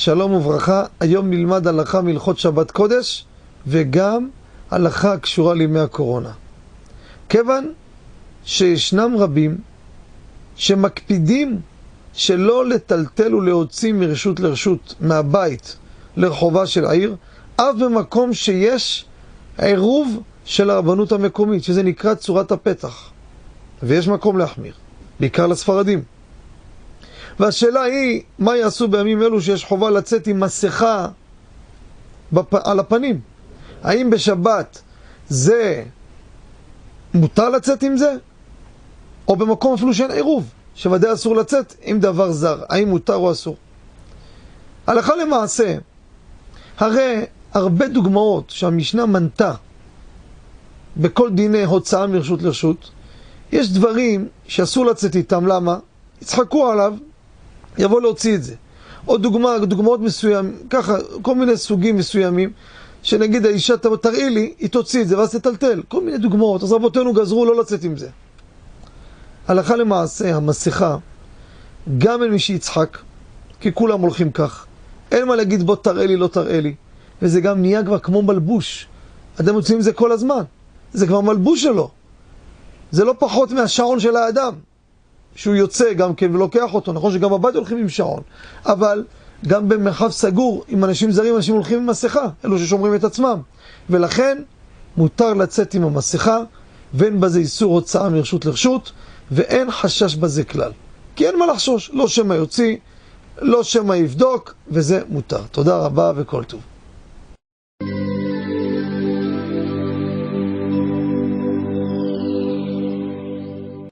שלום וברכה, היום נלמד הלכה מהלכות שבת קודש וגם הלכה הקשורה לימי הקורונה. כיוון שישנם רבים שמקפידים שלא לטלטל ולהוציא מרשות לרשות, מהבית לרחובה של העיר, אף במקום שיש עירוב של הרבנות המקומית, שזה נקרא צורת הפתח. ויש מקום להחמיר, בעיקר לספרדים. והשאלה היא, מה יעשו בימים אלו שיש חובה לצאת עם מסכה בפ... על הפנים? האם בשבת זה מותר לצאת עם זה? או במקום אפילו שאין עירוב, שוודאי אסור לצאת עם דבר זר, האם מותר או אסור? הלכה למעשה, הרי הרבה דוגמאות שהמשנה מנתה בכל דיני הוצאה מרשות לרשות, יש דברים שאסור לצאת איתם, למה? יצחקו עליו, יבוא להוציא את זה. או דוגמה, דוגמאות מסוימים, ככה, כל מיני סוגים מסוימים, שנגיד האישה תראי לי, היא תוציא את זה ואז תטלטל. כל מיני דוגמאות, אז רבותינו גזרו לא לצאת עם זה. הלכה למעשה, המסכה, גם אין מי שיצחק, כי כולם הולכים כך. אין מה להגיד בוא תראה לי, לא תראה לי. וזה גם נהיה כבר כמו מלבוש. אתם מוצאים את זה כל הזמן. זה כבר מלבוש שלו. זה לא פחות מהשעון של האדם. שהוא יוצא גם כן ולוקח אותו, נכון שגם בבית הולכים עם שעון, אבל גם במרחב סגור עם אנשים זרים, אנשים הולכים עם מסכה, אלו ששומרים את עצמם. ולכן מותר לצאת עם המסכה, ואין בזה איסור הוצאה מרשות לרשות, ואין חשש בזה כלל. כי אין מה לחשוש, לא שמא יוציא, לא שמא יבדוק, וזה מותר. תודה רבה וכל טוב.